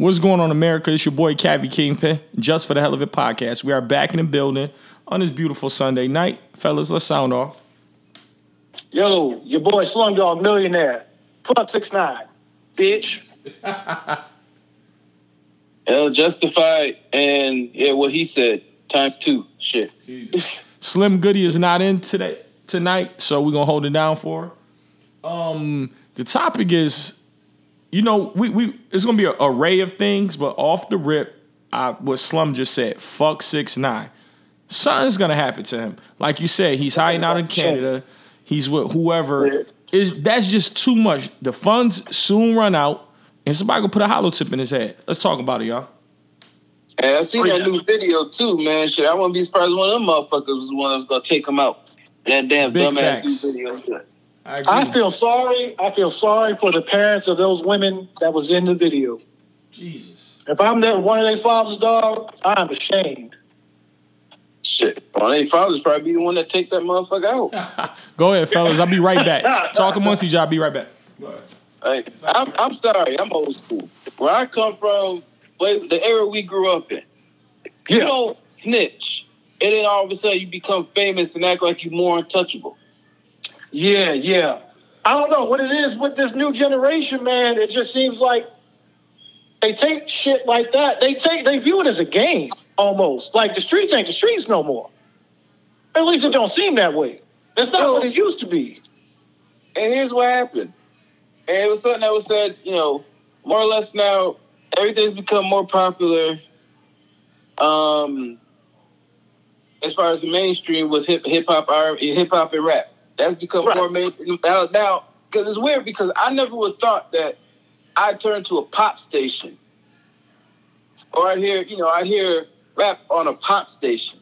What's going on, America? It's your boy Cavi Kingpin, just for the hell of it podcast. We are back in the building on this beautiful Sunday night. Fellas, let's sound off. Yo, your boy Slumdog Millionaire. Fuck six nine, bitch. L justified and yeah, what he said times two. Shit. Slim Goody is not in today tonight, so we're gonna hold it down for her. Um, the topic is, you know, we we it's gonna be an array of things, but off the rip, I, what Slum just said, fuck six nine. Something's gonna happen to him. Like you said, he's hiding out in Canada. He's with whoever. Is that's just too much. The funds soon run out, and somebody gonna put a hollow tip in his head. Let's talk about it, y'all. And I seen that new video too, man. Shit, I wouldn't be surprised if one of them motherfuckers was the one that was gonna take him out. That damn Big dumbass new video. I, I feel sorry. I feel sorry for the parents of those women that was in the video. Jesus. If I'm that one of their fathers, dog, I'm ashamed. Shit. Well, they father's probably be the one that take that motherfucker out. Go ahead, fellas. I'll be right back. Talk amongst each other. I'll be right back. Like, I'm, I'm sorry, I'm old school. Where I come from, the era we grew up in, you Yeah. don't snitch, and then all of a sudden you become famous and act like you're more untouchable. Yeah, yeah. I don't know what it is with this new generation, man. It just seems like they take shit like that. They take they view it as a game almost. Like the streets ain't the streets no more. At least it don't seem that way. That's not what it used to be. And here's what happened. And it was something that was said, you know, more or less now, everything's become more popular. Um, as far as the mainstream was hip hip hop, hip hop and rap, that's become Right. more mainstream now. Now, because it's weird because I never would have thought that I'd turn to a pop station, or I'd hear, you know, I'd hear rap on a pop station.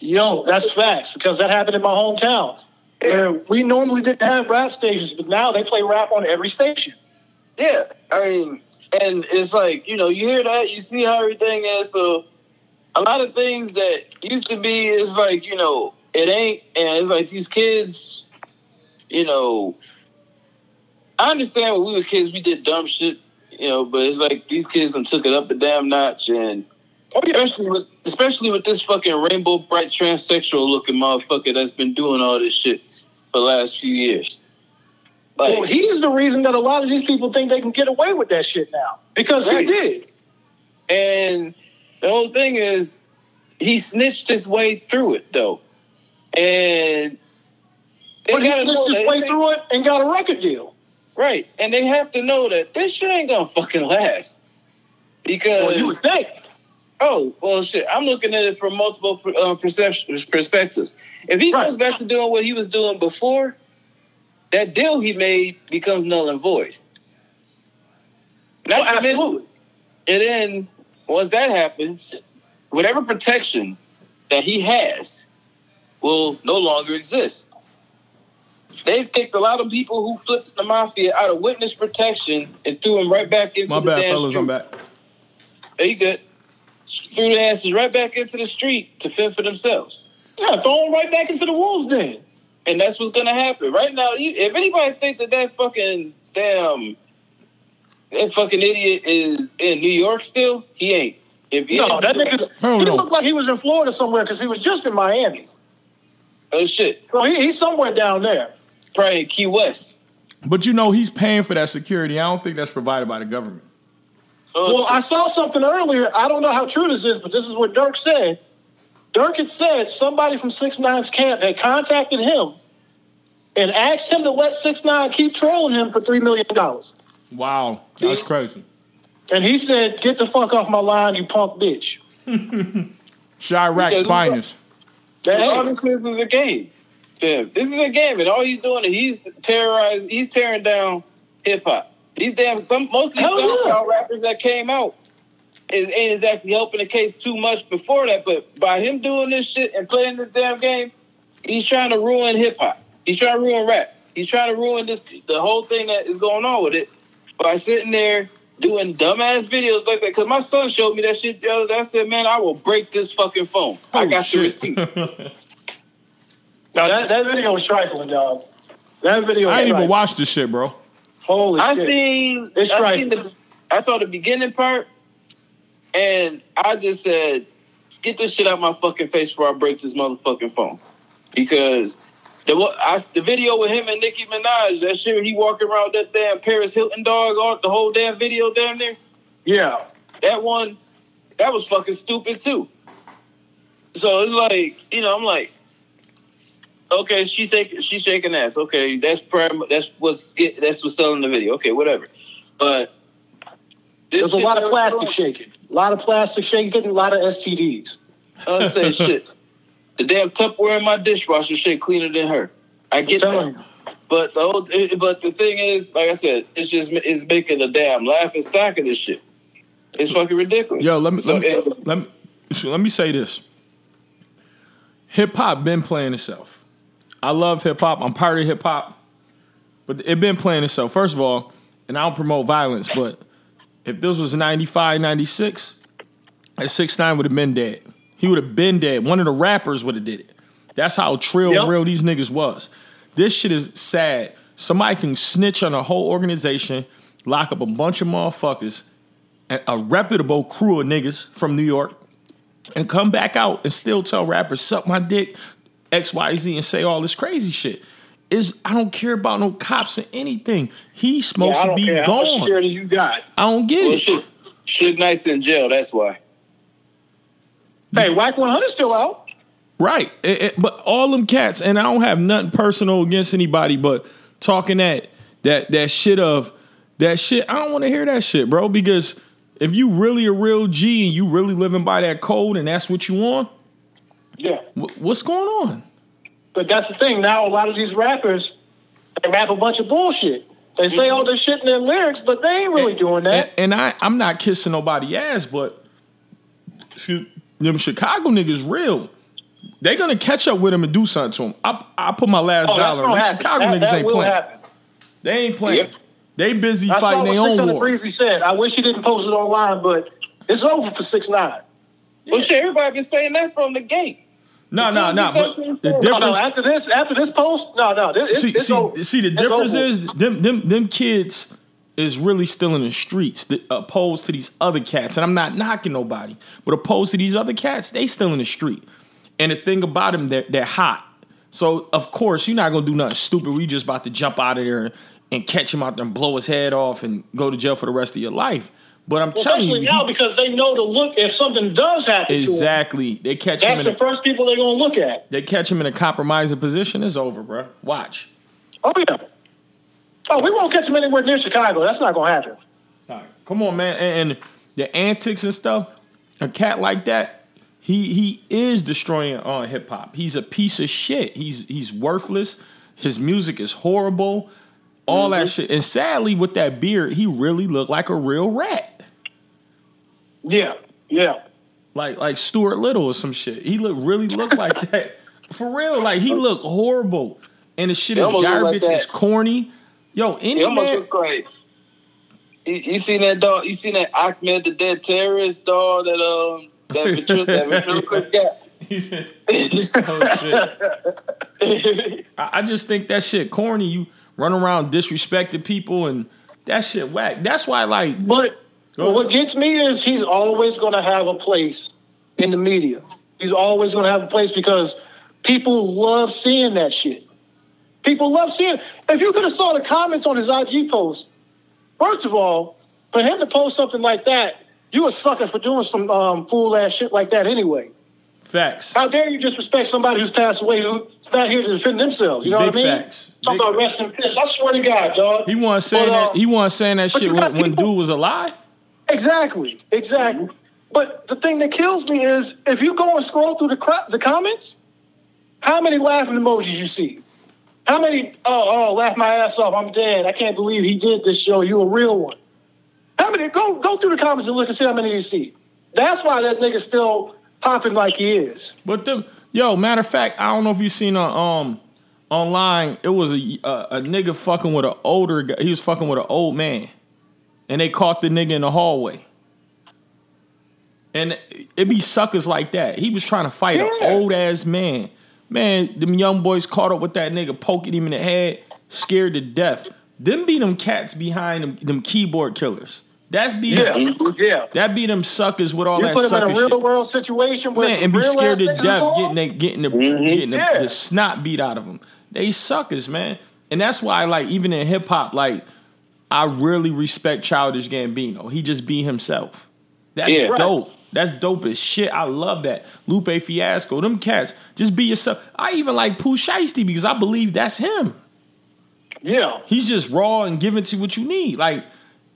Yo, that's facts because that happened in my hometown. And we normally didn't have rap stations, but now they play rap on every station. Yeah, I mean, and it's like you know, you hear that, you see how everything is. So a lot of things that used to be is like you know, it ain't, and it's like these kids, you know. I understand when we were kids, we did dumb shit, you know, but it's like these kids done took it up a damn notch, and Oh yeah, especially with especially with this fucking rainbow bright transsexual looking motherfucker that's been doing all this shit for the last few years. Like, well, he's the reason that a lot of these people think they can get away with that shit now because Right. he did. And the whole thing is, he snitched his way through it, though. And they But he gotta his way through it and got a record deal. right? And they have to know that this shit ain't gonna fucking last. Because Well, you would think. oh well, shit. I'm looking at it from multiple uh, perceptions perspectives. If he Right. goes back to doing what he was doing before, that deal he made becomes null and void. Not Well, absolutely. And then once that happens, whatever protection that he has will no longer exist. They've kicked a lot of people who flipped the mafia out of witness protection and threw them right back into the wall. My the bad, damn fellas. I'm back. There you good. Threw their asses right back into the street to fend for themselves. Yeah, throw him right back into the wolves then. And that's what's gonna happen. Right now, you, if anybody think that that fucking damn that fucking idiot is in New York still, he ain't. If he No, that nigga, he looked like he was in Florida somewhere because he was just in Miami. Oh shit, So he, he's somewhere down there. probably in Key West. But you know he's paying for that security. I don't think that's provided by the government. Oh, Well, I saw something earlier. I don't know how true this is, but this is what Durk said. Durk had said somebody from Six Nine's camp had contacted him and asked him to let 6 9 keep trolling him for $3 million. Wow, that's crazy. And he said, Get the fuck off my line, you punk bitch. Chiraq's Because- finest. That all ain't- this is a game. to him. This is a game, and all he's doing is he's terrorizing, he's tearing down hip hop. These damn some most of these. SoundCloud rappers that came out is ain't exactly helping the case too much before that, but by him doing this shit and playing this damn game, he's trying to ruin hip hop. He's trying to ruin rap. He's trying to ruin this the whole thing that is going on with it by sitting there doing dumbass videos like that. Cause my son showed me that shit the other day. I said, man, I will break this fucking phone. I Oh, got the shit. receipt. No, that, that video was trifling, dog. That video was I ain't even trifling. watched this shit, bro. Holy I shit. seen. It's I right. seen the. I saw the beginning part, And I just said, get this shit out my fucking face before I break this motherfucking phone. Because the what I, the video with him and Nicki Minaj, that shit he walking around that damn Paris Hilton dog on the whole damn video down there. Yeah. That one, that was fucking stupid too. So it's like, you know, I'm like, okay, she's shaking, she's shaking ass. Okay, that's prim- that's what's that's what's selling the video. Okay, whatever. But There's a lot of plastic shaking. A lot of plastic shaking, a lot of STDs. I say shit. The damn Tupperware in my dishwasher shit cleaner than her. I get that. you. But the whole, but the thing is, like I said, it's just it's making a damn laughing stock of this shit. It's fucking ridiculous. Yo, let me So, let me let me so let me say this. Hip hop been playing itself. I love hip hop. I'm part of hip hop, but it been playing itself. First of all, and I don't promote violence, but if this was 95, 96, at 6 9 would have been dead. He would have been dead. One of the rappers would have did it. That's how trill Yep. real these niggas was. This shit is sad. Somebody can snitch on a whole organization, lock up a bunch of motherfuckers, a, reputable crew of niggas from New York, and come back out and still tell rappers suck my dick, X Y Z, and say all this crazy shit. Is I don't care about no cops or anything. He's supposed Yeah, to be care how much gone. security you got. I don't get well, it. shit, Suge Knight's in jail. That's why. Hey, Wack 100 still out. Right. It- it- but all them cats, and I don't have nothing personal against anybody, but talking that that that shit of that shit, I don't want to hear that shit, bro. Because if you really a real G and you really living by that code and that's what you want, Yeah. wh- what's going on? But that's the thing. Now a lot of these rappers, they rap a bunch of bullshit. They say all this shit in their lyrics, but they ain't really doing that. and I, I'm not kissing nobody ass, but them Chicago niggas real. They're gonna catch up with him and do something to him. I, I put my last oh, dollar. gonna Chicago that, niggas that ain't playing. happen. They ain't playing. Yep. They busy I fighting their own 600 war. Breezy said. I wish he didn't post it online, but it's over for six nine. Well, shit, everybody been saying that from the gate. Oh, no, no, no. But the No, no. difference. After this, after this post, no, no. See, it's, see, over. see, the difference is them, them, them kids is really still in the streets, th- opposed to these other cats. And I'm not knocking nobody, but opposed to these other cats, they still in the street. And the thing about them, they're, they're hot. So of course you're not gonna do nothing stupid. We just about to jump out of there and, and catch him out there and blow his head off and go to jail for the rest of your life. But I'm telling Especially you, now because they know to look if something does happen him. exactly. They catch him That's in the a, first people they're gonna look at. they catch him in a compromising position. It's over, bro. Watch. Oh yeah. Oh, we won't catch him anywhere near Chicago. That's not gonna happen. All right, come on, man. And, and the antics and stuff. A cat like that, he he is destroying uh, on hip hop. He's a piece of shit. He's he's worthless. His music is horrible. All that mm-hmm. shit. And sadly, with that beard, he really looked like a real rat. Yeah, yeah. Like like Stuart Little or some shit. He look really looked like that. For real. Like he looked horrible. And the shit is like garbage. that. it's corny. Yo, any almost man. look like. You, you seen that dog? You seen that Achmed the dead terrorist dog that um that ventrilo- that ventriloquist got? oh. I, I just think that shit corny. You run around disrespecting people and that shit whack. That's why like But what gets me is he's always gonna have a place in the media. He's always gonna have a place because people love seeing that shit. People love seeing. If you could have saw the comments on his IG post, first of all, for him to post something like that, you a sucker for doing some um, fool ass shit like that anyway. facts. How dare you disrespect somebody who's passed away who's not here to defend themselves? You know Big what I mean? facts. Talk about rest in peace. I swear to God, dog. He wasn't saying But, uh, that he wasn't saying that shit when, when dude was alive. Exactly, exactly. But the thing that kills me is if you go and scroll through the cra- the comments, how many laughing emojis you see? How many? Oh, oh, laugh my ass off. I'm dead. I can't believe he did this show. You a real one. How many? Go go through the comments and look and see how many you see. That's why that nigga's still popping like he is. But the yo, matter of fact, I don't know if you seen a um online. It was a a, a nigga fucking with an older guy. He was fucking with an old man, and they caught the nigga in the hallway. And it be suckers like that. He was trying to fight Yeah. an old ass man. Man, them young boys caught up with that nigga, poking him in the head, scared to death. Them be them cats behind them, them keyboard killers. That's be Yeah, them, yeah. that be them suckers with all You that put sucker in a real shit. world situation where Man, and be scared to death getting the getting the Mhm. getting the, Yeah. the snot beat out of them. They suckers, man. And that's why, like, even in hip hop, like, I really respect Childish Gambino. He just be himself. That's Yeah. Right. dope. That's dope as shit. I love that. Lupe Fiasco, them cats, just be yourself. I even like Pooh Shiesty because I believe that's him. Yeah, He's just raw and giving to you what you need. Like,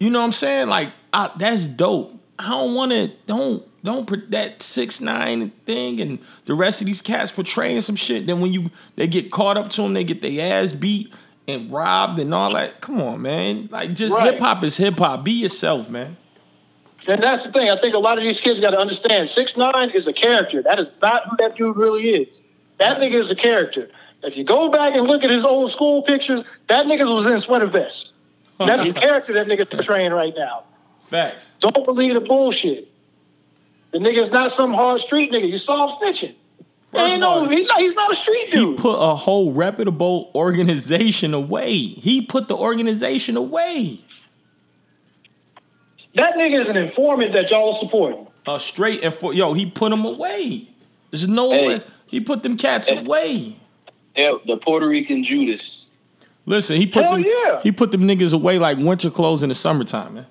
you know what I'm saying? Like, I, that's dope. I don't want to. Don't don't put that six nine thing and the rest of these cats portraying some shit. Then when you they get caught up to them, they get their ass beat and robbed and all that. Come on, man. Like, just Right. hip hop is hip hop. Be yourself, man. And that's the thing. I think a lot of these kids got to understand. Six nine is a character. That is not who that dude really is. That nigga is a character. If you go back and look at his old school pictures, that nigga was in sweater vests. That's the character that nigga's portraying right now. Facts. Don't believe the bullshit. The nigga's not some hard street nigga. You saw him snitching. Ain't no, he's not, he's not a street dude. He put a whole reputable organization away. He put the organization away. That nigga is an informant that y'all are supporting. Uh, straight and for yo, he put them away. There's no Hey. way he put them cats Hey. away. Yeah, the Puerto Rican Judas. Listen, he put Hell them, yeah. he put them niggas away like winter clothes in the summertime, man.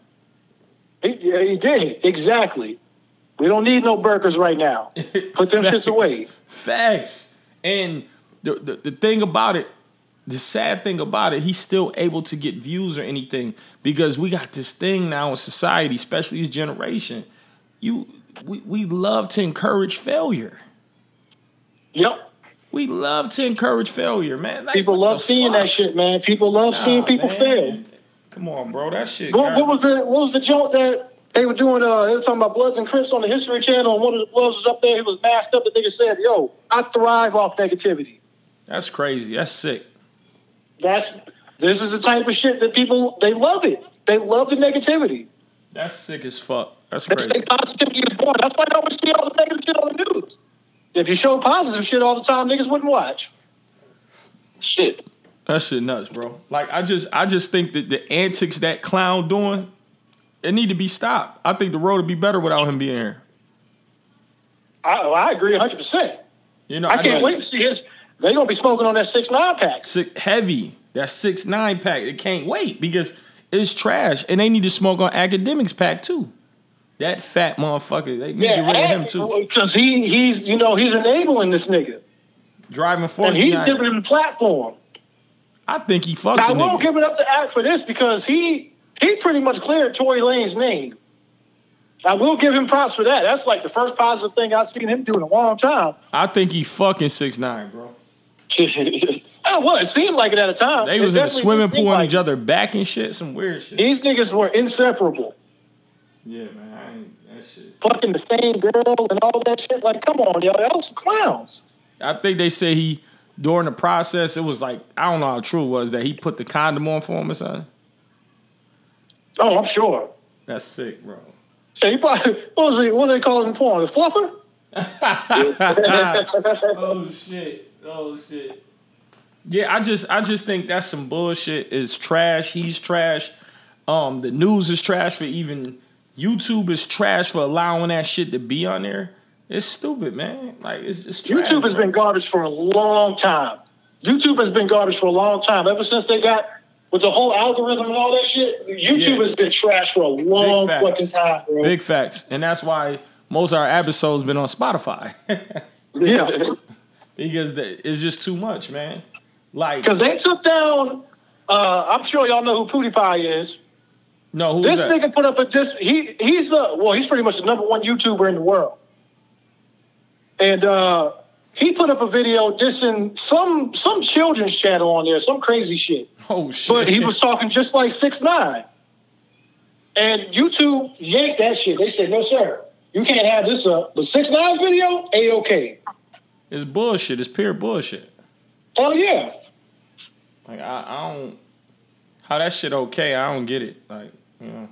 He, yeah, he did. Exactly. We don't need no burgers right now. Put them shits away. Facts. And the, the the thing about it, the sad thing about it, he's still able to get views or anything because we got this thing now in society, especially his generation. You we, we love to encourage failure. Yep. We love to encourage failure, man. Like, People love seeing fuck? that shit, man. People love seeing people man. fail. Come on, bro. That shit. What, what was the what was the joke that they were doing? Uh, they were talking about Bloods and Crips on the History Channel, and one of the Bloods was up there. He was masked up. The nigga said, "Yo, I thrive off negativity." That's crazy. That's sick. That's this is the type of shit that people they love it. They love the negativity. That's sick as fuck. That's They crazy. say positivity is born. That's why you always see all the negative shit on the news. If you show positive shit all the time, niggas wouldn't watch. Shit. That shit nuts, bro. Like I just I just think that the antics that clown doing, it need to be stopped. I think the road would be better without him being here. I, I agree 100. percent You know, I can't just- wait to see his. They gonna be smoking on that six nine pack. Sick, heavy. That six nine pack. It can't wait because it's trash, and they need to smoke on Akademiks pack too. That fat motherfucker. They need to get rid of him too. because he he's you know he's enabling this nigga, Driving force. and he's behind giving him the platform. I think he fucked I the won't give it up to act for this because he he pretty much cleared Tory Lanez name. I will give him props for that. That's like the first positive thing I've seen him do in a long time. I think he fucking six nine, bro. Oh, well, it seemed like it at a time. They It was in the swimming pool on like each other back and shit. Some weird shit. These niggas were inseparable. Yeah, man. I ain't, that shit. Fucking the same girl and all that shit. Like, come on, y'all. Y'all some clowns. I think they say he during the process it was like I don't know how true it was that he put the condom on for him or something. Oh, I'm sure. That's sick, bro. So he probably, what was it? What do they call it in porn? The fluffer? oh shit. Oh shit. Yeah, I just I just think that's some bullshit. Is trash. He's trash. Um, the news is trash for even YouTube is trash for allowing that shit to be on there. It's stupid, man. Like it's, it's trash, YouTube has bro. been garbage for a long time. YouTube has been garbage for a long time. Ever since they got with the whole algorithm and all that shit, YouTube Yeah. has been trash for a long fucking time, bro. big facts, and that's why most of our episodes been on Spotify Yeah. because it's just too much, man. Like Because they took down, uh, I'm sure y'all know who PewDiePie is. no, who's This that? nigga put up a just He he's the well, he's pretty much the number one YouTuber in the world, and uh, he put up a video dissing some some children's channel on there, some crazy shit. oh shit! But he was talking just like six nine, and YouTube yanked that shit. They said, "No, sir, you can't have this up." The six nine's video, a okay. It's bullshit. It's pure bullshit. Hell yeah. Like I, I don't how that shit okay. I don't get it. Like you know.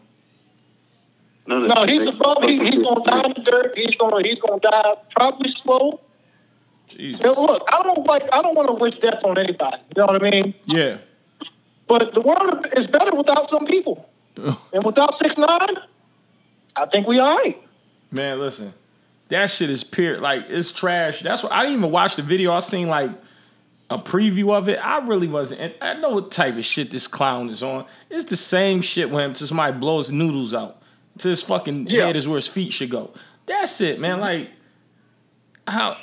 No, he's a bum. He, he's gonna die in the dirt. He's gonna he's gonna die probably slow. Jesus. Now, look, I don't like. I don't want to wish death on anybody. You know what I mean? Yeah. But the world is better without some people. And without six nine, I think we all right. Man, listen, that shit is pure. Like it's trash. That's what I didn't even watch the video. I seen like a preview of it. I really wasn't. And I know what type of shit this clown is on. It's the same shit with him. Till somebody blows noodles out. To his fucking Yeah. head is where his feet should go. That's it, man. Mm-hmm. Like how.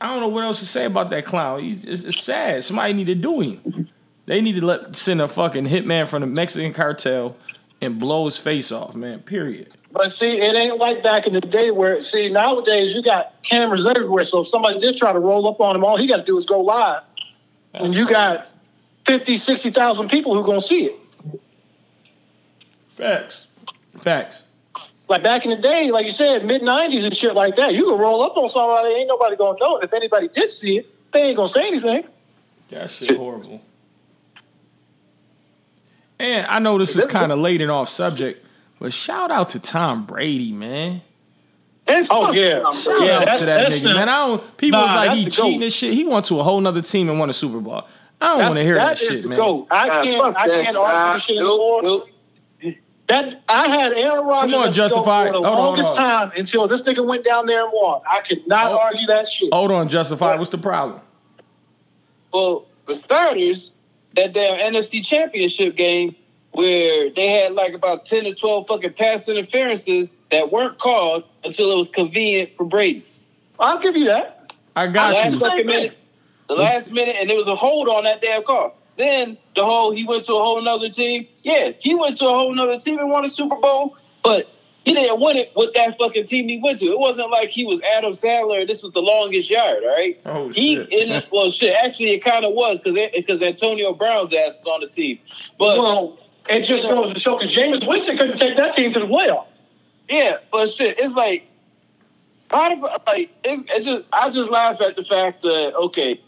I don't know what else to say about that clown. He's it's, it's sad. Somebody need to do him. They need to let send a fucking hitman from the Mexican cartel and blow his face off, man. Period. But see, it ain't like back in the day where see nowadays you got cameras everywhere. So if somebody did try to roll up on him, all he got to do is go live, and you got 50, 60,000 people who gonna see it. Facts. Facts. Like back in the day, like you said, mid '90s and shit like that, you can roll up on somebody, ain't nobody gonna know it. If anybody did see it, they ain't gonna say anything. That shit horrible. And I know this is kind of late and off subject, but shout out to Tom Brady, man. Oh yeah, Shout yeah, out that's, to that nigga, the- man. I don't. People Nah, was like he the GOAT. cheating and shit. He went to a whole nother team and won a Super Bowl. I don't want to hear that, that is shit, man. GOAT. I can't, fuck I can't argue this shit anymore. nope, nope. That I had Aaron Rodgers Come on, as the Justify. for the Hold on, hold longest on. time until this nigga went down there and won. I could not Oh. argue that shit. Hold on, Justify. What's the problem? Well, for starters, that damn NFC Championship game where they had like about ten or twelve fucking pass interferences that weren't called until it was convenient for Brady. I'll give you that. I The got last you. fucking minute, the last minute, and there was a hold on that damn call. Then the whole he went to a whole nother team. Yeah, he went to a whole nother team and won a Super Bowl, but he didn't win it with that fucking team he went to. It wasn't like he was Adam Sandler. and This was the longest yard, all right? Oh He shit. in well shit. Actually, it kind of was because because Antonio Brown's ass is on the team. But well, it just goes to show because Jameis Winston couldn't take that team to the playoff. yeah, but shit, it's like part of like it's, it's just I just laugh at the fact that okay,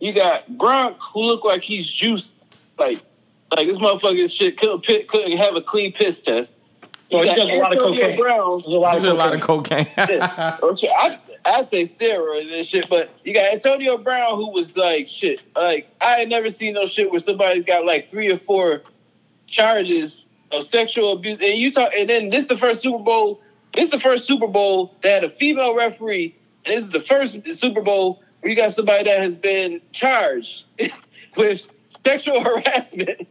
you got Gronk who looked like he's juiced, like like this motherfucker shit couldn't pit, couldn't have a clean piss test. You Well, he got does a lot of Antonio cocaine. Brown, There's a lot There's of a lot of cocaine. cocaine. Or shit, I I say steroids and shit, but you got Antonio Brown who was like shit. Like I had never seen no shit where somebody's got like three or four charges of sexual abuse. And you talk, and then this is the first Super Bowl. This is the first Super Bowl that had a female referee. And this is the first Super Bowl where you got somebody that has been charged with sexual harassment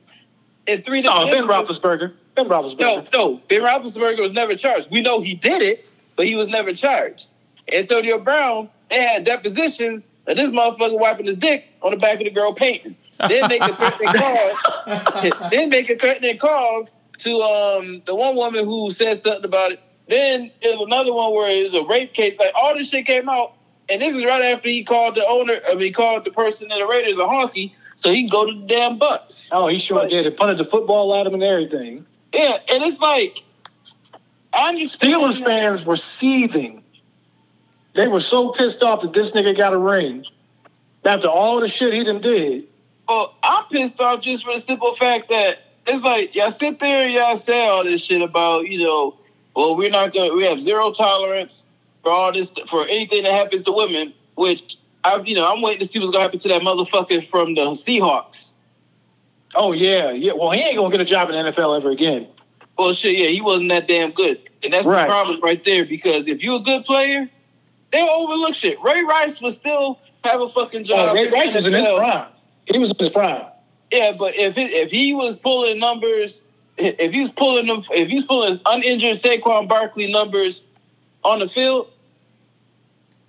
in three No. Ben Roethlisberger. Ben Roethlisberger. No, no. Ben Roethlisberger was never charged. We know he did it, but he was never charged. Antonio Brown, they had depositions of this motherfucker wiping his dick on the back of the girl painting. Then making threatening calls. then making threatening calls to um the one woman who said something about it. Then there's another one where it was a rape case. Like all this shit came out, and this is right after he called the owner. I mean, he called the person in the Raiders a honky, so he can go to the damn Bucks. Oh, he sure did. It punted the football at him and everything. Yeah, and it's like I understand. Steelers fans were seething. They were so pissed off that this nigga got a ring after all the shit he done did. Well, I'm pissed off just for the simple fact that it's like y'all sit there and y'all say all this shit about you know, well we're not gonna we have zero tolerance for all this for anything that happens to women, which I you know I'm waiting to see what's gonna happen to that motherfucker from the Seahawks. Oh yeah, yeah. Well, he ain't gonna get a job in the NFL ever again. Well, shit, yeah, he wasn't that damn good, and that's Right. the problem right there. Because if you're a good player, they overlook shit. Ray Rice would still have a fucking oh, job. Oh, Ray Rice was in his prime. He was in his prime. Yeah, but if it, if he was pulling numbers, if he's pulling them, if he's pulling uninjured Saquon Barkley numbers on the field,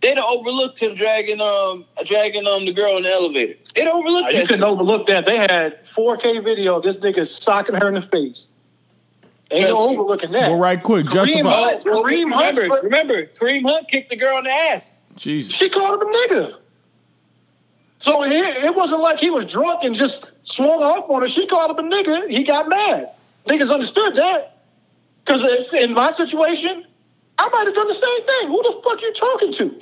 they'd have overlooked him dragging um dragging um the girl in the elevator. They'd overlooked Uh, you that. couldn't overlook that. They had 4K video of this nigga socking her in the face. Ain't no overlooking that. Well, right quick, Kareem justify. Hunt- Kareem Hunt- remember, remember, Kareem Hunt kicked the girl in the ass. Jesus. She called him a nigga. So it, it wasn't like he was drunk and just swung off on her. She called him a nigga. He got mad. Niggas understood that. Because in my situation, I might have done the same thing. Who the fuck you talking to?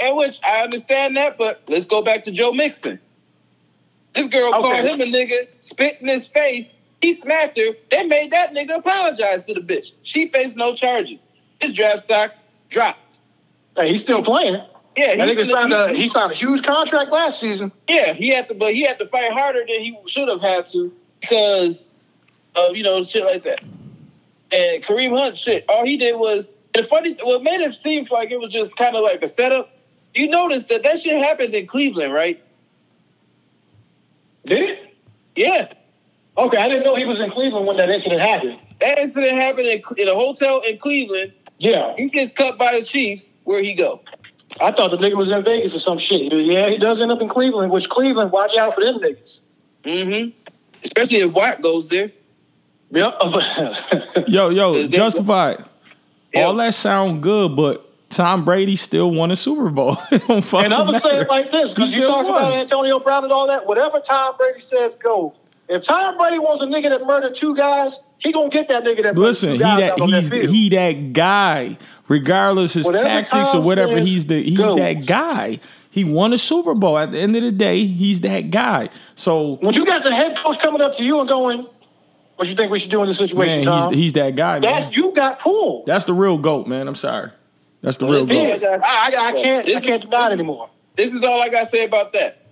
And which I understand that, but let's go back to Joe Mixon. This girl Okay. called him a nigga, spit in his face. He smacked her. They made that nigga apologize to the bitch. She faced no charges. His draft stock dropped. Hey, he's still playing. Yeah, I think he signed a he signed a huge contract last season. yeah, he had to, but he had to fight harder than he should have had to because of you know shit like that. And Kareem Hunt, shit, all he did was the funny. What made it seem like it was just kind of like a setup. You notice that that shit happened in Cleveland, right? Did it? Yeah, Okay, I didn't know he was in Cleveland when that incident happened. that incident happened in, in a hotel in Cleveland. Yeah, He gets cut by the Chiefs. Where he go? I thought the nigga was in Vegas or some shit. Yeah, he does end up in Cleveland, which Cleveland, watch out for them niggas. Mm-hmm. Especially if White goes there. Yep. Yo, yo, justified. Yeah. All that sound good, but Tom Brady still won a Super Bowl. Don't fucking and I'm gonna say it like this because you talk won. about Antonio Brown and all that. Whatever Tom Brady says goes. If Tom Brady wants a nigga that murdered two guys, he gonna get that nigga that murdered Listen, two he guys that out on that he's he that guy. Regardless his Whatever tactics or whatever, says he's the he's goes. that guy. He won a Super Bowl. At the end of the day, he's that guy. So when you got the head coach coming up to you and going, "What you think we should do in this situation, man, Tom?" he's he's that guy. Man. That's you got pulled. That's the real goat, man. I'm sorry. That's the real goat. I, I, I can't I can't deny it anymore. This is all I gotta say about that.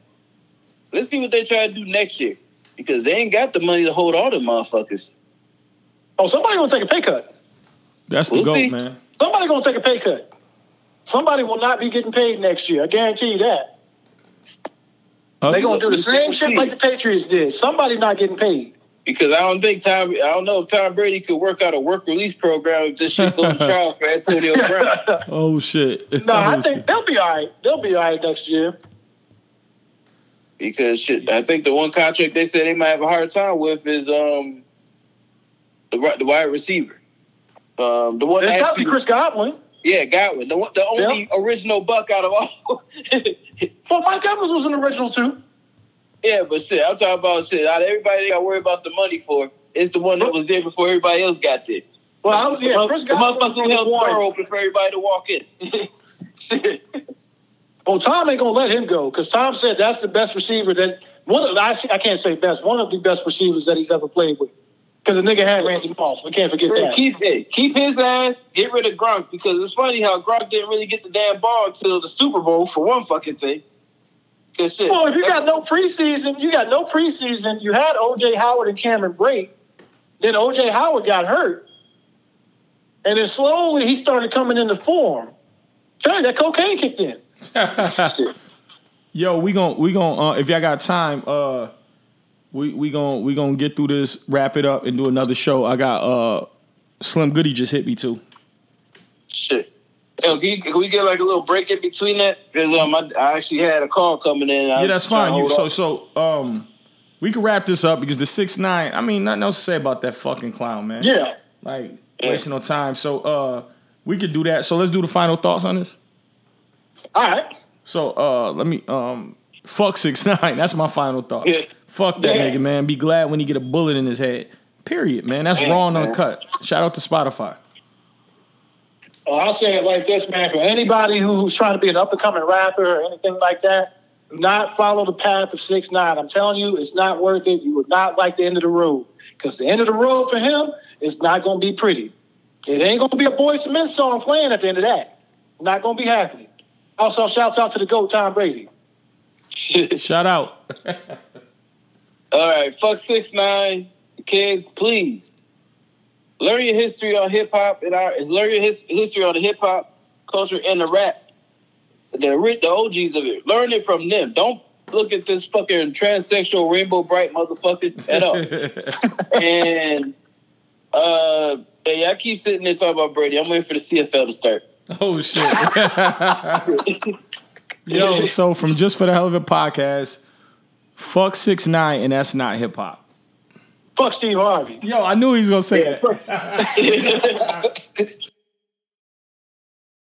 Let's see what they try to do next year. Because they ain't got the money to hold all the motherfuckers. Oh, somebody gonna take a pay cut. That's the We'll goat, see. man. Somebody gonna take a pay cut. Somebody will not be getting paid next year. I guarantee you that. They gonna do the same shit like the Patriots did. Somebody not getting paid. Because I don't think Tom I don't know if Tom Brady could work out a work release program if this shit goes to trial for Antonio Brown. Oh shit. No, I Oh, think shit. they'll be all right. They'll be all right next year. Because shit, I think the one contract they said they might have a hard time with is um the the wide receiver. Um, the one It's that got to be Chris Godwin. Yeah, Godwin, the one, the only original buck out of all. Well, Mike Evans was an original too. yeah, but shit, I'm talking about shit. Out of everybody they got worry about the money for, it's the one that was there before everybody else got there. Well, I was, yeah, the, Chris the Godwin motherfucker who was held the door open for everybody to walk in. shit. Well, Tom ain't gonna let him go because Tom said that's the best receiver that one of I, I can't say best one of the best receivers that he's ever played with. Because the nigga had Randy Moss. We can't forget that. Keep it. Keep his ass. Get rid of Gronk because it's funny how Gronk didn't really get the damn ball until the Super Bowl for one fucking thing. Cause shit. Well, if you got no preseason, you got no preseason. You had OJ Howard and Cameron Brate. Then OJ Howard got hurt, and then slowly he started coming into form. You that cocaine kicked in. Shit. Yo, we gon' we gon' uh, if y'all got time, uh, we we gon' we gonna get through this, wrap it up, and do another show. I got uh, Slim Goody just hit me too. Shit. Yo, can, you, can we get like a little break in between that? Because um, I, I actually had a call coming in. Yeah, that's fine. You so so um, we can wrap this up because the six nine. I mean, nothing else to say about that fucking clown, man. Yeah. like Yeah. wasting no time. So uh, we could do that. So let's do the final thoughts on this. All right. So uh, let me um, fuck six nine. That's my final thought. Yeah. Fuck that Yeah. nigga, man. Be glad when he get a bullet in his head. Period, man. That's Yeah, raw and man. uncut. Shout out to Spotify. Well, I'll say it like this, man. For anybody who's trying to be an up and coming rapper or anything like that, do not follow the path of six nine. I'm telling you, it's not worth it. You would not like the end of the road because the end of the road for him is not going to be pretty. It ain't going to be a Boyz II Men song playing at the end of that. Not going to be happening. Also, shouts out to the GOAT, Tom Brady. Shout out. All right, fuck six nine kids, please learn your history on hip hop and our learn your his, history on the hip hop culture and the rap. The ri- the OGs of it. Learn it from them. Don't look at this fucking transsexual rainbow bright motherfucker at all. and uh, yeah, I keep sitting there talking about Brady. I'm waiting for the CFL to start. Oh shit. Yo, so from just for the hell of it podcast, fuck six nine, and that's not hip hop. Fuck Steve Harvey. Yo, I knew he was gonna say that.